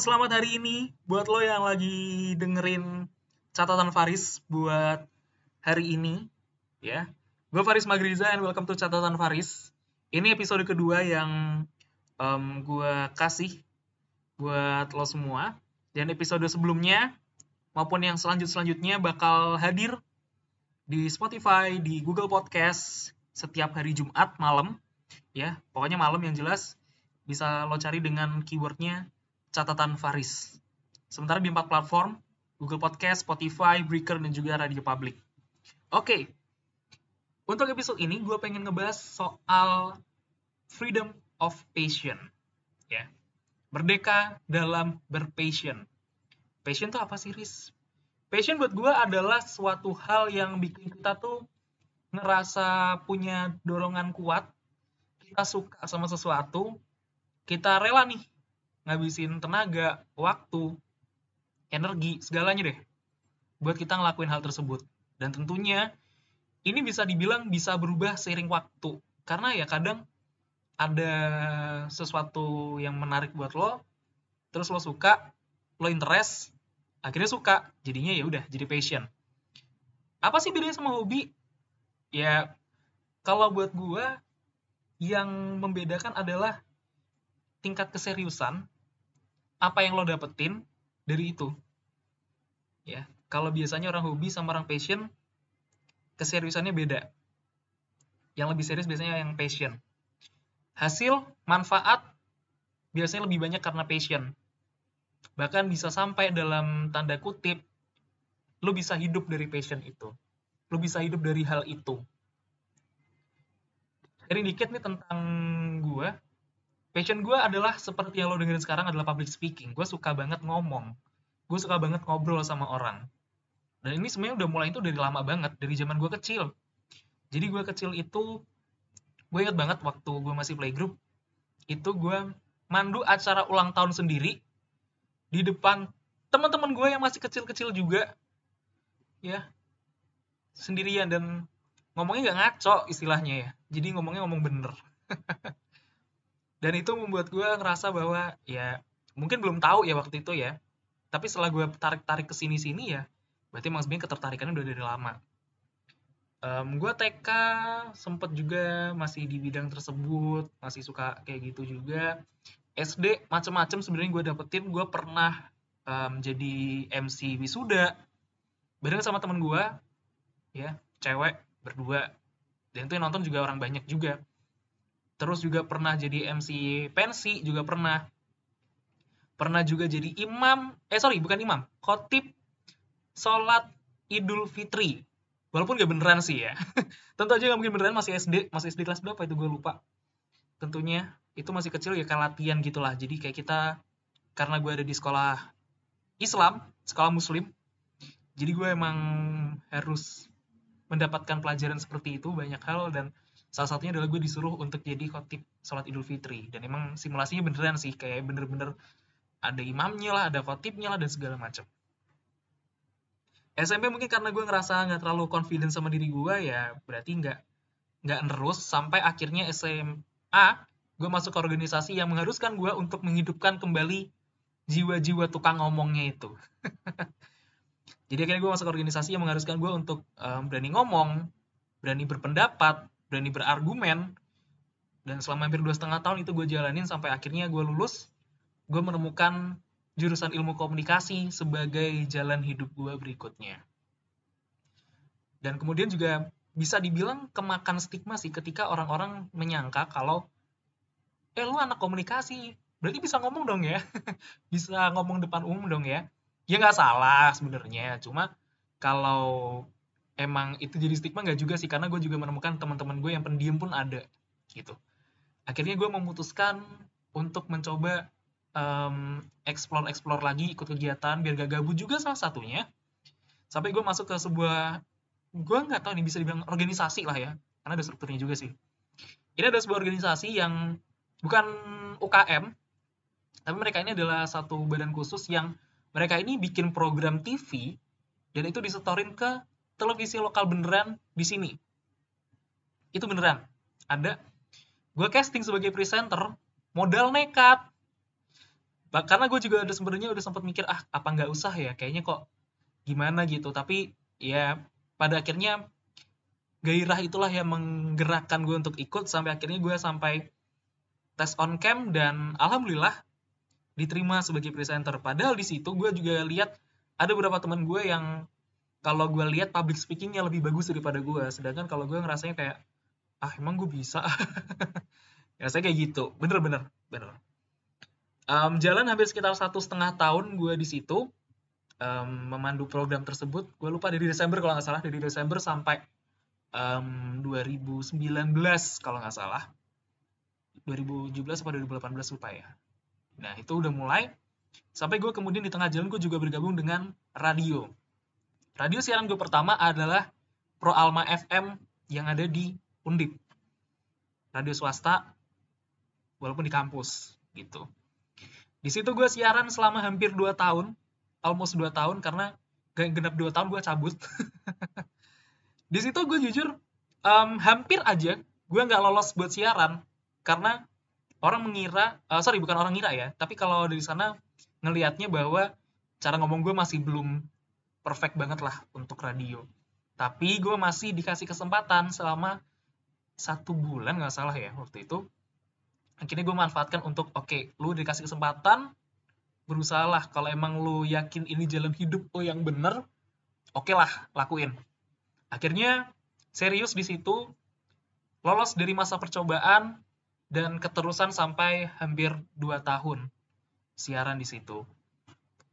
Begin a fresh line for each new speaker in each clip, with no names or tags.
selamat hari ini buat lo yang lagi dengerin catatan Faris buat hari ini ya. Gue Faris Magriza and welcome to catatan Faris. Ini episode kedua yang um, gue kasih buat lo semua. Dan episode sebelumnya maupun yang selanjut selanjutnya bakal hadir di Spotify, di Google Podcast setiap hari Jumat malam ya. Pokoknya malam yang jelas bisa lo cari dengan keywordnya catatan Faris. Sementara di empat platform, Google Podcast, Spotify, Breaker, dan juga Radio Public. Oke, untuk episode ini gue pengen ngebahas soal freedom of passion. Ya, merdeka dalam berpassion. Passion tuh apa sih, Riz? Passion buat gue adalah suatu hal yang bikin kita tuh ngerasa punya dorongan kuat, kita suka sama sesuatu, kita rela nih ngabisin tenaga, waktu, energi, segalanya deh buat kita ngelakuin hal tersebut. Dan tentunya ini bisa dibilang bisa berubah seiring waktu. Karena ya kadang ada sesuatu yang menarik buat lo, terus lo suka, lo interest, akhirnya suka, jadinya ya udah jadi passion. Apa sih bedanya sama hobi? Ya kalau buat gua yang membedakan adalah tingkat keseriusan apa yang lo dapetin dari itu. Ya kalau biasanya orang hobi sama orang passion keseriusannya beda. Yang lebih serius biasanya yang passion. Hasil manfaat biasanya lebih banyak karena passion. Bahkan bisa sampai dalam tanda kutip lo bisa hidup dari passion itu. Lo bisa hidup dari hal itu. Sharing dikit nih tentang gue passion gue adalah seperti yang lo dengerin sekarang adalah public speaking. Gue suka banget ngomong. Gue suka banget ngobrol sama orang. Dan ini sebenarnya udah mulai itu dari lama banget dari zaman gue kecil. Jadi gue kecil itu gue inget banget waktu gue masih playgroup itu gue mandu acara ulang tahun sendiri di depan teman-teman gue yang masih kecil-kecil juga. Ya sendirian dan ngomongnya gak ngaco istilahnya ya. Jadi ngomongnya ngomong bener dan itu membuat gue ngerasa bahwa ya mungkin belum tahu ya waktu itu ya. Tapi setelah gue tarik-tarik ke sini-sini ya berarti emang sebenarnya ketertarikannya udah dari lama. Um, gue TK sempet juga masih di bidang tersebut masih suka kayak gitu juga. SD macem-macem sebenarnya gue dapetin. Gue pernah um, jadi MC wisuda. Bareng sama temen gue ya cewek berdua. Dan itu yang nonton juga orang banyak juga terus juga pernah jadi MC pensi juga pernah. Pernah juga jadi imam. Eh sorry bukan imam. Khotib sholat idul fitri. Walaupun gak beneran sih ya. Tentu aja gak mungkin beneran masih SD masih SD kelas berapa itu gue lupa. Tentunya itu masih kecil ya kan latihan gitulah. Jadi kayak kita karena gue ada di sekolah Islam sekolah Muslim jadi gue emang harus mendapatkan pelajaran seperti itu banyak hal dan salah satunya adalah gue disuruh untuk jadi khotib sholat idul fitri. Dan emang simulasinya beneran sih kayak bener-bener ada imamnya lah ada khotibnya lah dan segala macam. SMP mungkin karena gue ngerasa nggak terlalu confident sama diri gue ya berarti nggak nggak nerus sampai akhirnya SMA gue masuk ke organisasi yang mengharuskan gue untuk menghidupkan kembali jiwa-jiwa tukang ngomongnya itu. Jadi akhirnya gue masuk ke organisasi yang mengharuskan gue untuk um, berani ngomong berani berpendapat berani berargumen dan selama hampir dua setengah tahun itu gue jalanin sampai akhirnya gue lulus gue menemukan jurusan ilmu komunikasi sebagai jalan hidup gue berikutnya. Dan kemudian juga bisa dibilang kemakan stigma sih ketika orang-orang menyangka kalau eh lu anak komunikasi berarti bisa ngomong dong ya? Bisa ngomong depan umum dong ya? Ya nggak salah sebenarnya cuma kalau emang itu jadi stigma nggak juga sih karena gue juga menemukan teman-teman gue yang pendiam pun ada gitu. Akhirnya gue memutuskan untuk mencoba um, explore explore lagi ikut kegiatan biar gak gabut juga salah satunya. Sampai gue masuk ke sebuah gue nggak tahu nih bisa dibilang organisasi lah ya karena ada strukturnya juga sih. Ini ada sebuah organisasi yang bukan UKM tapi mereka ini adalah satu badan khusus yang mereka ini bikin program TV dan itu disetorin ke televisi lokal beneran di sini. Itu beneran. Ada. Gue casting sebagai presenter, modal nekat. karena gue juga udah sebenarnya udah sempat mikir ah apa nggak usah ya kayaknya kok gimana gitu tapi ya pada akhirnya gairah itulah yang menggerakkan gue untuk ikut sampai akhirnya gue sampai tes on cam dan alhamdulillah diterima sebagai presenter padahal di situ gue juga lihat ada beberapa teman gue yang kalau gue lihat public speakingnya lebih bagus daripada gue sedangkan kalau gue ngerasanya kayak ah emang gue bisa? Ya saya kayak gitu. Bener-bener bener um, jalan hampir sekitar satu setengah tahun gue di situ um, memandu program tersebut. Gue lupa dari Desember kalau nggak salah dari Desember sampai um, 2019 kalau nggak salah. 2017 atau 2018 lupa ya. Nah itu udah mulai. Sampai gue kemudian di tengah jalan gue juga bergabung dengan radio radio siaran gue pertama adalah Pro Alma FM yang ada di Undip. Radio swasta walaupun di kampus gitu. Di situ gue siaran selama hampir 2 tahun almost 2 tahun karena gak genap 2 tahun gue cabut. Di situ gue jujur um, hampir aja gue nggak lolos buat siaran karena orang mengira uh, sorry bukan orang ngira ya tapi kalau dari sana ngelihatnya bahwa cara ngomong gue masih belum perfect banget lah untuk radio. Tapi gue masih dikasih kesempatan selama satu bulan nggak salah ya waktu itu. Akhirnya gue manfaatkan untuk oke okay, lu dikasih kesempatan berusaha lah kalau emang lu yakin ini jalan hidup lo yang bener oke okay lah lakuin. Akhirnya serius di situ lolos dari masa percobaan dan keterusan sampai hampir 2 tahun siaran di situ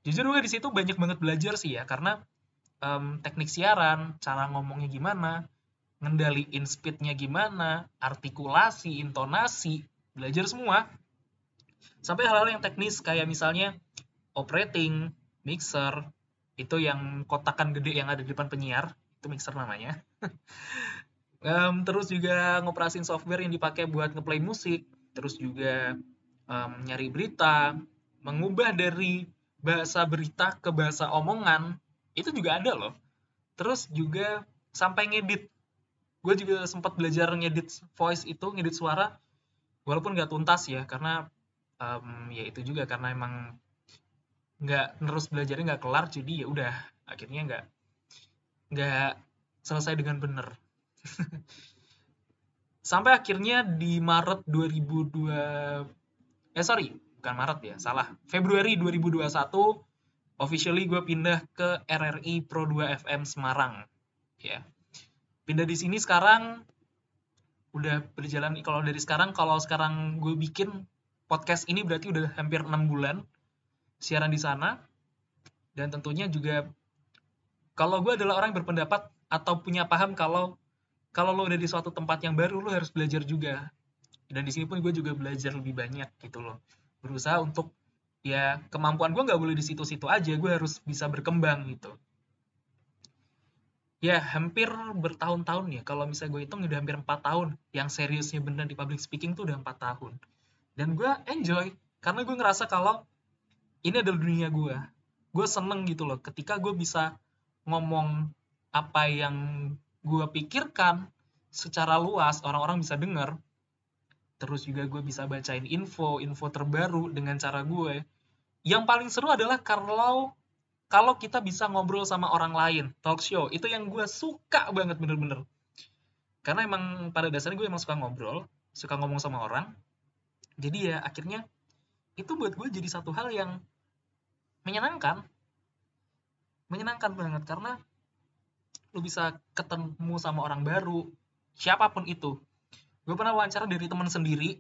jujur gue di situ banyak banget belajar sih ya karena um, teknik siaran cara ngomongnya gimana ngendaliin speednya gimana, artikulasi, intonasi, belajar semua. Sampai hal-hal yang teknis kayak misalnya operating, mixer, itu yang kotakan gede yang ada di depan penyiar, itu mixer namanya. um, terus juga ngoperasin software yang dipakai buat ngeplay musik, terus juga um, nyari berita, mengubah dari bahasa berita ke bahasa omongan, itu juga ada loh. Terus juga sampai ngedit gue juga sempat belajar ngedit voice itu ngedit suara walaupun nggak tuntas ya karena um, ya itu juga karena emang nggak terus belajarnya nggak kelar jadi ya udah akhirnya nggak nggak selesai dengan bener sampai akhirnya di Maret 2002 eh sorry bukan Maret ya salah. Februari 2021 officially gue pindah ke RRI Pro 2 FM Semarang. Ya. Pindah di sini sekarang udah berjalan kalau dari sekarang kalau sekarang gue bikin podcast ini berarti udah hampir enam bulan siaran di sana. Dan tentunya juga kalau gue adalah orang yang berpendapat atau punya paham kalau kalau lo udah di suatu tempat yang baru lo harus belajar juga. Dan di sini pun gue juga belajar lebih banyak gitu loh berusaha untuk ya kemampuan gue nggak boleh di situ-situ aja gue harus bisa berkembang gitu. Ya hampir bertahun-tahun ya kalau misalnya gue hitung udah hampir empat tahun yang seriusnya bener di public speaking tuh udah empat tahun. Dan gue enjoy karena gue ngerasa kalau ini adalah dunia gue gue seneng gitu loh ketika gue bisa ngomong apa yang gue pikirkan secara luas orang-orang bisa denger terus juga gue bisa bacain info info terbaru dengan cara gue yang paling seru adalah kalau kalau kita bisa ngobrol sama orang lain talk show. Itu yang gue suka banget bener-bener. Karena emang pada dasarnya gue emang suka ngobrol suka ngomong sama orang. Jadi ya akhirnya itu buat gue jadi satu hal yang menyenangkan. Menyenangkan banget karena lu bisa ketemu sama orang baru siapa pun itu gue pernah wawancara dari teman sendiri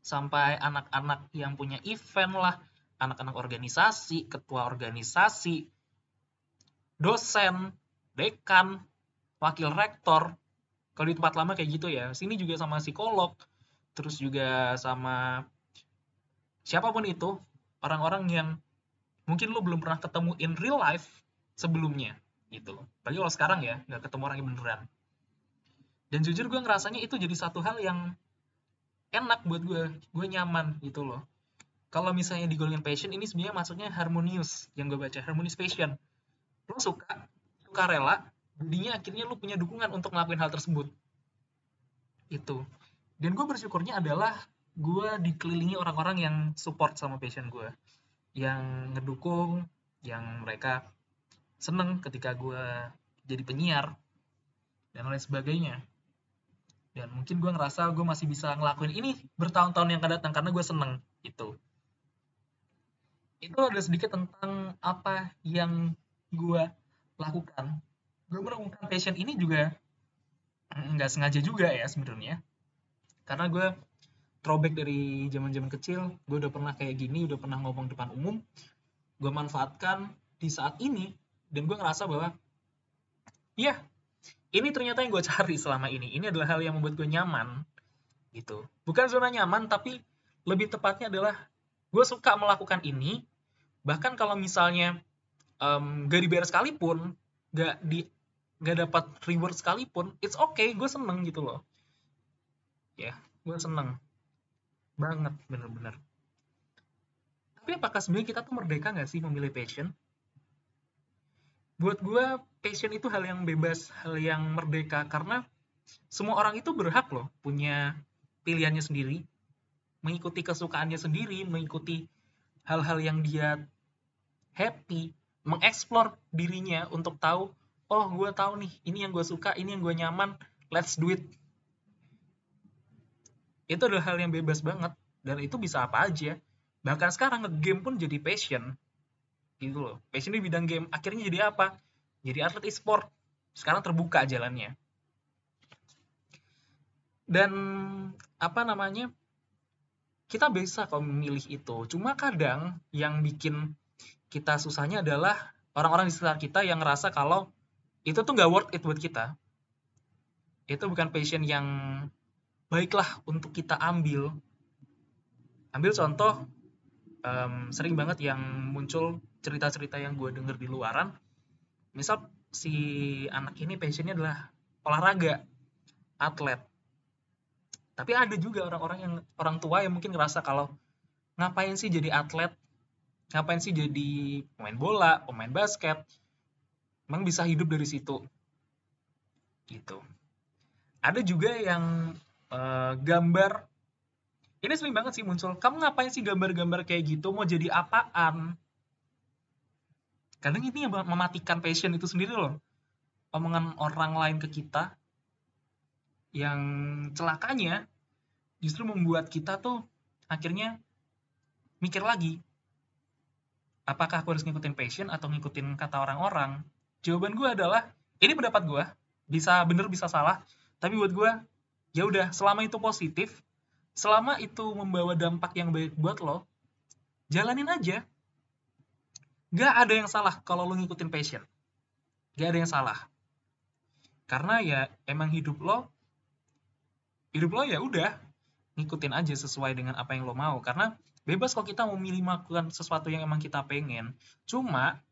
sampai anak-anak yang punya event lah anak-anak organisasi, ketua organisasi, dosen, dekan, wakil rektor. Kalau di tempat lama kayak gitu ya. Sini juga sama psikolog, terus juga sama siapa pun itu, orang-orang yang mungkin lo belum pernah ketemu in real life sebelumnya gitu. Bagi kalau sekarang ya, nggak ketemu orang yang beneran. Dan jujur gue ngerasanya itu jadi satu hal yang enak buat gue, gue nyaman gitu loh. Kalau misalnya di Golden Passion ini sebenarnya maksudnya harmonious yang gue baca harmonious passion. Lo suka suka rela jadinya akhirnya lo punya dukungan untuk ngelakuin hal tersebut. Itu. Dan gue bersyukurnya adalah gue dikelilingi orang-orang yang support sama passion gue yang ngedukung yang mereka seneng ketika gue jadi penyiar dan lain sebagainya dan mungkin gue ngerasa gue masih bisa ngelakuin ini bertahun-tahun yang akan datang karena gue seneng itu itu ada sedikit tentang apa yang gue lakukan. Gue menemukan passion ini juga nggak sengaja juga ya sebenarnya. Karena gue throwback dari zaman-zaman kecil gue udah pernah kayak gini udah pernah ngomong depan umum. Gue manfaatkan di saat ini dan gue ngerasa bahwa iya ini ternyata yang gue cari selama ini. Ini adalah hal yang membuat gue nyaman gitu. Bukan zona nyaman tapi lebih tepatnya adalah gue suka melakukan ini. Bahkan kalau misalnya um, gak dibayar sekalipun gak di gak dapat reward sekalipun it's okay gue seneng gitu loh. Ya gue seneng. Banget bener-bener. Tapi apakah sebenarnya kita tuh merdeka gak sih memilih passion buat gue passion itu hal yang bebas hal yang merdeka. Karena semua orang itu berhak loh punya pilihannya sendiri mengikuti kesukaannya sendiri mengikuti hal-hal yang dia happy mengeksplor dirinya untuk tahu oh gue tahu nih ini yang gue suka ini yang gue nyaman let's do it. Itu adalah hal yang bebas banget. Dan itu bisa apa aja. Bahkan sekarang game pun jadi passion gitu loh. Passion di bidang game akhirnya jadi apa? Jadi atlet e-sport. Sekarang terbuka jalannya. Dan apa namanya kita bisa kok memilih itu. Cuma kadang yang bikin kita susahnya adalah orang-orang di sekitar kita yang ngerasa kalau itu tuh nggak worth it buat kita. Itu bukan passion yang baiklah untuk kita ambil. Ambil contoh um, sering banget yang muncul cerita-cerita yang gue denger di luaran. Misal si anak ini passionnya adalah olahraga atlet. Tapi ada juga orang-orang yang orang tua yang mungkin ngerasa kalau ngapain sih jadi atlet? Ngapain sih jadi pemain bola pemain basket? Emang bisa hidup dari situ? Gitu. Ada juga yang uh, gambar ini sering banget sih muncul. Kamu ngapain sih gambar-gambar kayak gitu? Mau jadi apaan? Kadang ini yang mematikan passion itu sendiri loh. Omongan orang lain ke kita yang celakanya justru membuat kita tuh akhirnya mikir lagi apakah aku harus ngikutin passion atau ngikutin kata orang-orang? Jawaban gue adalah ini pendapat gue bisa bener bisa salah tapi buat gue ya udah selama itu positif selama itu membawa dampak yang baik buat lo jalanin aja. Gak ada yang salah kalau lo ngikutin passion. Gak ada yang salah. Karena ya emang hidup lo hidup lo ya udah ngikutin aja sesuai dengan apa yang lo mau. Karena bebas kalau kita mau milih melakukan sesuatu yang emang kita pengen. Cuma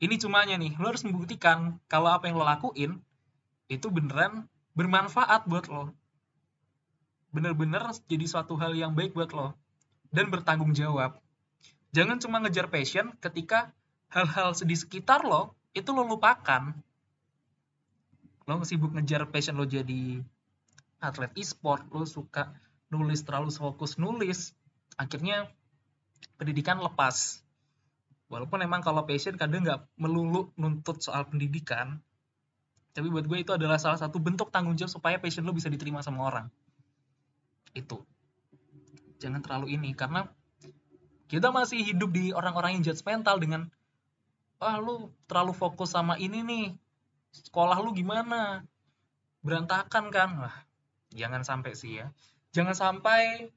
ini cumanya nih lo harus membuktikan kalau apa yang lo lakuin itu beneran bermanfaat buat lo bener-bener jadi suatu hal yang baik buat lo dan bertanggung jawab. Jangan cuma ngejar passion ketika hal-hal di sekitar lo itu lo lupakan. Lo sibuk ngejar passion lo jadi atlet e-sport lo suka nulis terlalu fokus nulis akhirnya pendidikan lepas. Walaupun emang kalau passion kadang nggak melulu nuntut soal pendidikan tapi buat gue itu adalah salah satu bentuk tanggung jawab supaya passion lo bisa diterima sama orang itu. Jangan terlalu ini karena kita masih hidup di orang-orang yang judgmental dengan ah lu terlalu fokus sama ini nih sekolah lu gimana? Berantakan kan? Wah jangan sampai sih ya. Jangan sampai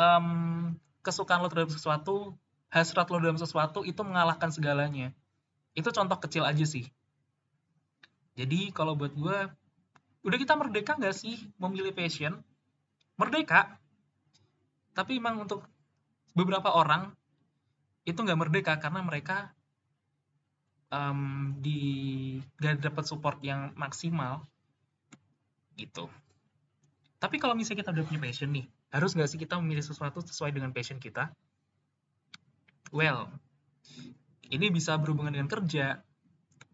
um, kesukaan lo terhadap sesuatu hasrat lo dalam sesuatu itu mengalahkan segalanya. Itu contoh kecil aja sih. Jadi kalau buat gue udah kita merdeka nggak sih memilih passion merdeka. Tapi emang untuk beberapa orang itu nggak merdeka karena mereka um, di gak dapat support yang maksimal gitu. Tapi kalau misalnya kita udah punya passion nih harus nggak sih kita memilih sesuatu sesuai dengan passion kita? Well, ini bisa berhubungan dengan kerja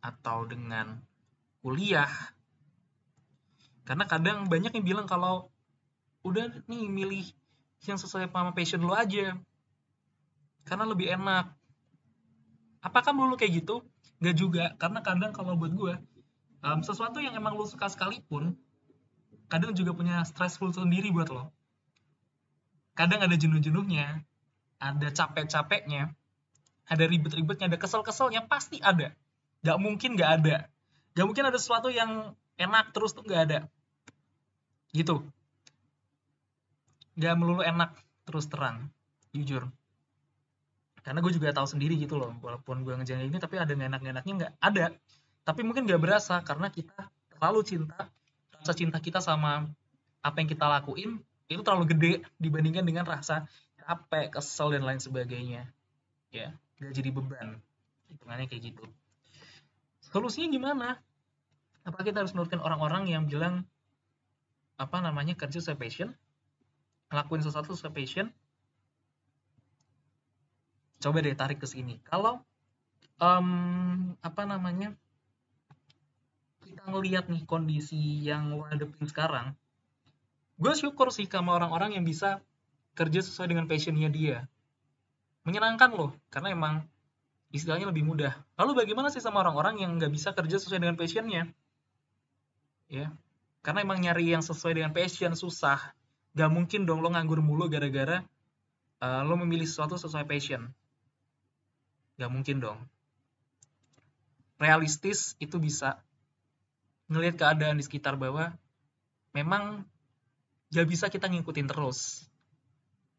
atau dengan kuliah. Karena kadang banyak yang bilang kalau udah nih milih yang sesuai sama passion lo aja. Karena lebih enak. Apakah melulu kayak gitu? Gak juga. Karena kadang kalau buat gue um, sesuatu yang emang lo suka sekalipun kadang juga punya stressful sendiri buat lo. Kadang ada jenuh-jenuhnya ada capek-capeknya ada ribet-ribetnya ada kesel-keselnya pasti ada. Gak mungkin gak ada. Gak mungkin ada sesuatu yang enak terus tuh gak ada. Gitu gak melulu enak terus terang jujur. Karena gue juga tahu sendiri gitu loh walaupun gue ngejalan ini tapi ada enak enaknya nggak ada. Tapi mungkin gak berasa karena kita terlalu cinta rasa cinta kita sama apa yang kita lakuin itu terlalu gede dibandingkan dengan rasa capek kesel dan lain sebagainya. Ya gak jadi beban. Hitungannya kayak gitu. Solusinya gimana? Apa kita harus menurutkan orang-orang yang bilang apa namanya kerja sesuai passion ngelakuin sesuatu sesuai passion coba deh tarik ke sini. Kalau um, apa namanya kita ngelihat nih kondisi yang lo hadapin sekarang gue syukur sih sama orang-orang yang bisa kerja sesuai dengan passionnya dia. Menyenangkan loh karena emang istilahnya lebih mudah. Lalu bagaimana sih sama orang-orang yang nggak bisa kerja sesuai dengan passionnya? Ya karena emang nyari yang sesuai dengan passion susah gak mungkin dong lo nganggur mulu gara-gara uh, lo memilih sesuatu sesuai passion. Gak mungkin dong. Realistis itu bisa. Ngelihat keadaan di sekitar bahwa memang gak bisa kita ngikutin terus.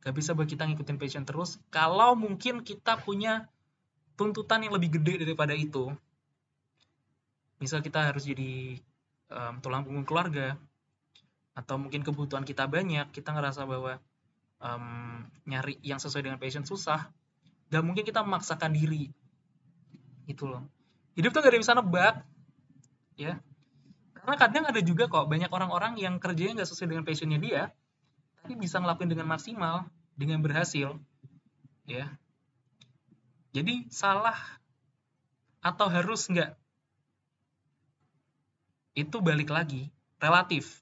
Gak bisa buat kita ngikutin passion terus. Kalau mungkin kita punya tuntutan yang lebih gede daripada itu. Misal kita harus jadi um, tulang punggung keluarga atau mungkin kebutuhan kita banyak kita ngerasa bahwa um, nyari yang sesuai dengan passion susah. Dan mungkin kita memaksakan diri. Itu loh. Hidup tuh gak ada bisa nebak ya. Karena kadang ada juga kok banyak orang-orang yang kerjanya nggak sesuai dengan passionnya dia tapi bisa ngelakuin dengan maksimal dengan berhasil ya. Jadi salah atau harus nggak? Itu balik lagi relatif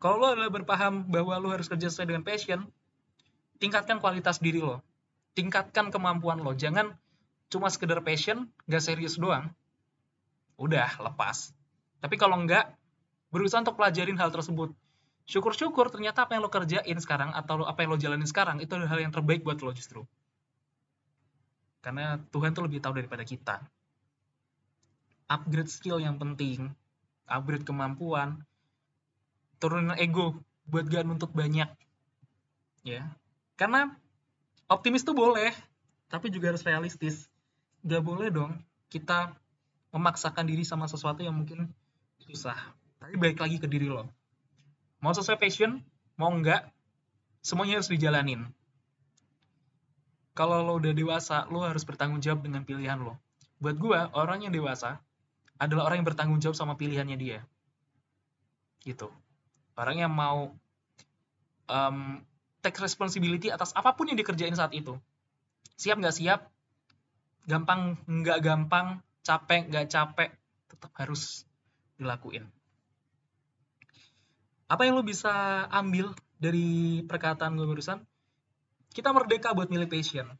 kalau lo adalah berpaham bahwa lo harus kerja sesuai dengan passion, tingkatkan kualitas diri lo. Tingkatkan kemampuan lo. Jangan cuma sekedar passion, gak serius doang. Udah, lepas. Tapi kalau enggak, berusaha untuk pelajarin hal tersebut. Syukur-syukur ternyata apa yang lo kerjain sekarang atau apa yang lo jalanin sekarang itu adalah hal yang terbaik buat lo justru. Karena Tuhan tuh lebih tahu daripada kita. Upgrade skill yang penting, upgrade kemampuan, turunin ego buat gak nuntut banyak. Ya. Karena optimis tuh boleh tapi juga harus realistis. Gak boleh dong kita memaksakan diri sama sesuatu yang mungkin susah. Tapi balik lagi ke diri lo. Mau sesuai passion mau enggak semuanya harus dijalanin. Kalau lo udah dewasa lo harus bertanggung jawab dengan pilihan lo. Buat gue orang yang dewasa adalah orang yang bertanggung jawab sama pilihannya dia. Gitu orang yang mau um, take responsibility atas apa pun yang dikerjain saat itu. Siap nggak siap? Gampang nggak gampang capek nggak capek tetap harus dilakuin. Apa yang lo bisa ambil dari perkataan gue barusan? Kita merdeka buat milih passion.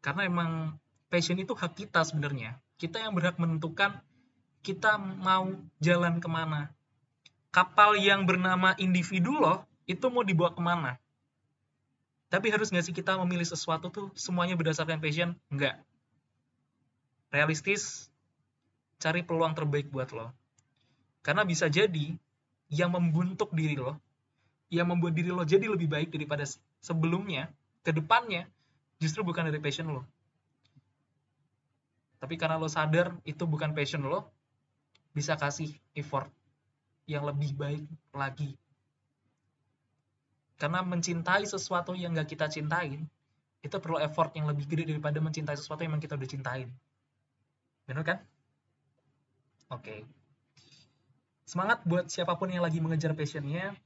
Karena emang passion itu hak kita sebenarnya. Kita yang berhak menentukan kita mau jalan ke mana kapal yang bernama individu loh itu mau dibawa ke mana? Tapi harus nggak sih kita memilih sesuatu tuh semuanya berdasarkan passion? Enggak realistis cari peluang terbaik buat lo. Karena bisa jadi yang membuntuk diri lo yang membuat diri lo jadi lebih baik daripada sebelumnya ke depannya justru bukan dari passion lo. Tapi karena lo sadar itu bukan passion lo bisa kasih effort yang lebih baik lagi. Karena mencintai sesuatu yang gak kita cintain, itu perlu effort yang lebih gede daripada mencintai sesuatu yang kita udah cintain. Bener kan? Oke. Okay. Semangat buat siapa pun yang lagi mengejar passionnya.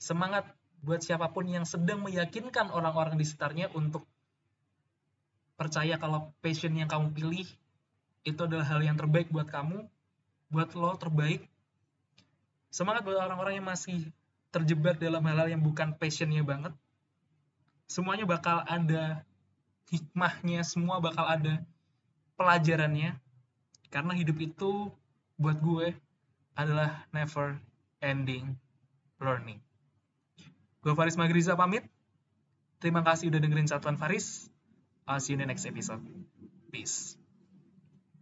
Semangat buat siapa pun yang sedang meyakinkan orang-orang di sekitarnya untuk percaya kalau passion yang kamu pilih itu adalah hal yang terbaik buat kamu, buat lo terbaik, semangat buat orang-orang yang masih terjebak dalam hal-hal yang bukan passionnya banget. Semuanya bakal ada hikmahnya semua bakal ada pelajarannya. Karena hidup itu buat gue adalah never ending learning. Gue Faris Magriza pamit. Terima kasih udah dengerin catatan Faris. I'll see you in the next episode. Peace